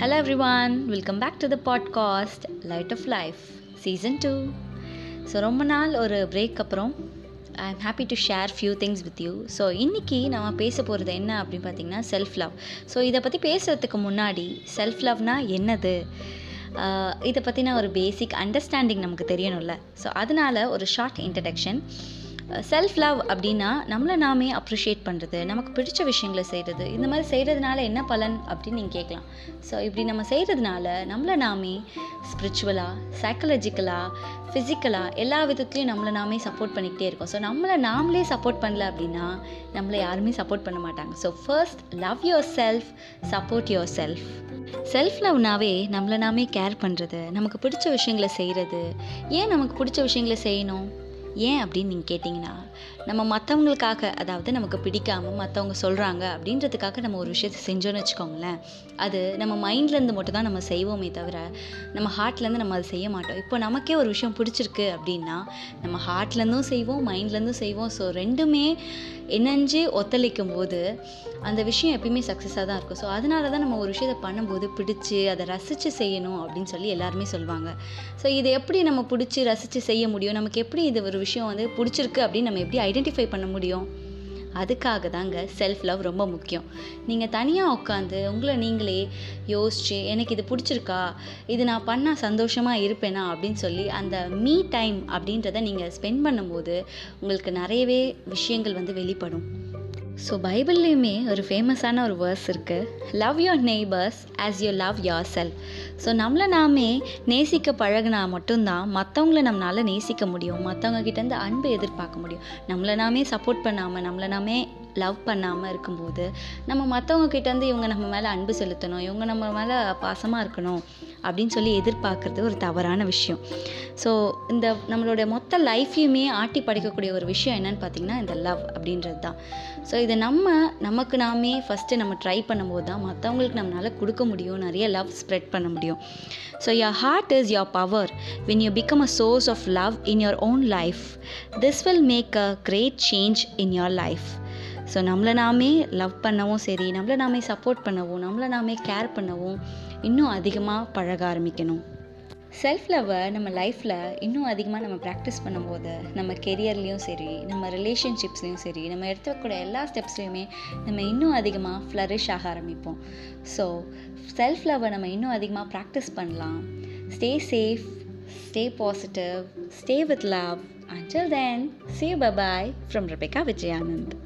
Hello everyone welcome back to the podcast light of life season two so ரொம்ப நாள் ஒரு break அப்புறம் I am happy to share few things with you so இன்றைக்கி நம்ம பேச போகிறது என்ன அப்படின்னு பார்த்தீங்கன்னா செல்ஃப் லவ் ஸோ இதை பற்றி பேசுகிறதுக்கு முன்னாடி செல்ஃப் லவ்னா என்னது இதை பற்றின ஒரு பேசிக் அண்டர்ஸ்டாண்டிங் நமக்கு தெரியணும்ல. ஸோ அதனால் ஒரு ஷார்ட் இன்ட்ரடக்ஷன் செல்ஃப் லவ் அப்படின்னா நம்மளை நாமே அப்ரிஷியேட் பண்ணுறது நமக்கு பிடிச்ச விஷயங்களை செய்கிறது இந்த மாதிரி செய்கிறதுனால என்ன பலன் அப்படின்னு நீங்கள் கேட்கலாம். ஸோ இப்படி நம்ம செய்கிறதுனால நம்மளை நாமே ஸ்பிரிச்சுவலாக சைக்கலஜிக்கலாக ஃபிசிக்கலாக எல்லா விதத்துலையும் நம்மளை நாமே சப்போர்ட் பண்ணிக்கிட்டே இருக்கோம். ஸோ நம்மளை நாமளே சப்போர்ட் பண்ணல அப்படின்னா நம்மளை யாருமே சப்போர்ட் பண்ண மாட்டாங்க. So first love yourself support yourself self லவ்னாவே நம்மளை நாமே கேர் பண்ணுறது நமக்கு பிடிச்ச விஷயங்களை செய்கிறது ஏன் நமக்கு பிடிச்ச விஷயங்களை செய்யணும்? ஏன் அப்படின்னு நீங்கள் கேட்டிங்கன்னா நம்ம மற்றவங்களுக்காக அதாவது நமக்கு பிடிக்காமல் மற்றவங்க சொல்கிறாங்க அப்படின்றதுக்காக நம்ம ஒரு விஷயத்தை செஞ்சோன்னு வச்சுக்கோங்களேன். அது நம்ம மைண்ட்லேருந்து மட்டும் தான் நம்ம செய்வோமே தவிர நம்ம ஹார்ட்லேருந்து நம்ம அதை செய்ய மாட்டோம். இப்போ நமக்கே ஒரு விஷயம் பிடிச்சிருக்கு அப்படின்னா நம்ம ஹார்ட்லேருந்தும் செய்வோம் மைண்ட்லேருந்தும் செய்வோம். ஸோ ரெண்டுமே இணைஞ்சு ஒத்துழைக்கும் போது அந்த விஷயம் எப்பயுமே சக்ஸஸாக தான் இருக்கும். ஸோ அதனால தான் நம்ம ஒரு விஷயத்தை பண்ணும்போது பிடிச்சி அதை ரசித்து செய்யணும் அப்படின்னு சொல்லி எல்லாருமே சொல்லுவாங்க ஸோ இதை எப்படி நம்ம பிடிச்சி ரசித்து செய்ய முடியும்? நமக்கு எப்படி இது ஒரு விஷயம் வந்து பிடிச்சிருக்கு அப்படின்னு நம்ம எப்படி ஐடென்டிஃபை பண்ண முடியும்? அதுக்காக தாங்க செல்ஃப் லவ் ரொம்ப முக்கியம். நீங்கள் தனியாக உட்காந்து உங்களை நீங்களே யோசிச்சு எனக்கு இது பிடிச்சிருக்கா? இது நான் பண்ணால் சந்தோஷமாக இருப்பேனா? அப்படின்னு சொல்லி அந்த மீ டைம் அப்படின்றத நீங்கள் ஸ்பெண்ட் பண்ணும்போது உங்களுக்கு நிறையவே விஷயங்கள் வந்து வெளிப்படும். ஸோ பைபிள்லேயுமே ஒரு ஃபேமஸான ஒரு வேர்ஸ் இருக்குது love your neighbours as you love yourself so நம்மளை நாமே நேசிக்க பழகினா மட்டும்தான் மற்றவங்கள நம்மளால் நேசிக்க முடியும். மற்றவங்க கிட்டேருந்து அன்பு எதிர்பார்க்க முடியும். நம்மளை நாமே சப்போர்ட் பண்ணாமல் நம்மளை நாமே லவ் பண்ணாமல் இருக்கும்போது நம்ம மற்றவங்க கிட்டேருந்து இவங்க நம்ம மேலே அன்பு செலுத்தணும். இவங்க நம்ம மேலே பாசமாக இருக்கணும். அப்படின்னு சொல்லி எதிர்பார்க்குறது ஒரு தவறான விஷயம். ஸோ இந்த நம்மளோட மொத்த லைஃப்பையுமே ஆட்டி படைக்கக்கூடிய ஒரு விஷயம் என்னன்னு பார்த்தீங்கன்னா இந்த லவ் அப்படின்றது தான் ஸோ இதை நம்ம நமக்கு நாமே ஃபஸ்ட்டு நம்ம ட்ரை பண்ணும்போது தான் மற்றவங்களுக்கு நம்மளால் கொடுக்க முடியும் நிறைய லவ் ஸ்ப்ரெட் பண்ண முடியும். So your heart is your power when you become a source of love in your own life this will make a great change in your life so நம்மளை நாமே லவ் பண்ணவும் சரி நம்மளை நாமே சப்போர்ட் பண்ணவும் நம்மளை நாமே கேர் பண்ணவும் இன்னும் அதிகமாக பழக ஆரம்பிக்கணும். செல்ஃப் லவ்வை நம்ம லைஃப்பில் இன்னும் அதிகமாக நம்ம ப்ராக்டிஸ் பண்ணும்போது நம்ம கெரியர்லேயும் சரி நம்ம ரிலேஷன்ஷிப்ஸ்லேயும் சரி நம்ம எடுத்துக்கூடிய எல்லா ஸ்டெப்ஸ்லையுமே நம்ம இன்னும் அதிகமாக ஃப்ளரிஷ் ஆக ஆரம்பிப்போம். ஸோ செல்ஃப் லவ்வை நம்ம இன்னும் அதிகமாக ப்ராக்டிஸ் பண்ணலாம். Stay safe stay positive stay with love until then say bye bye from bye Vijayanand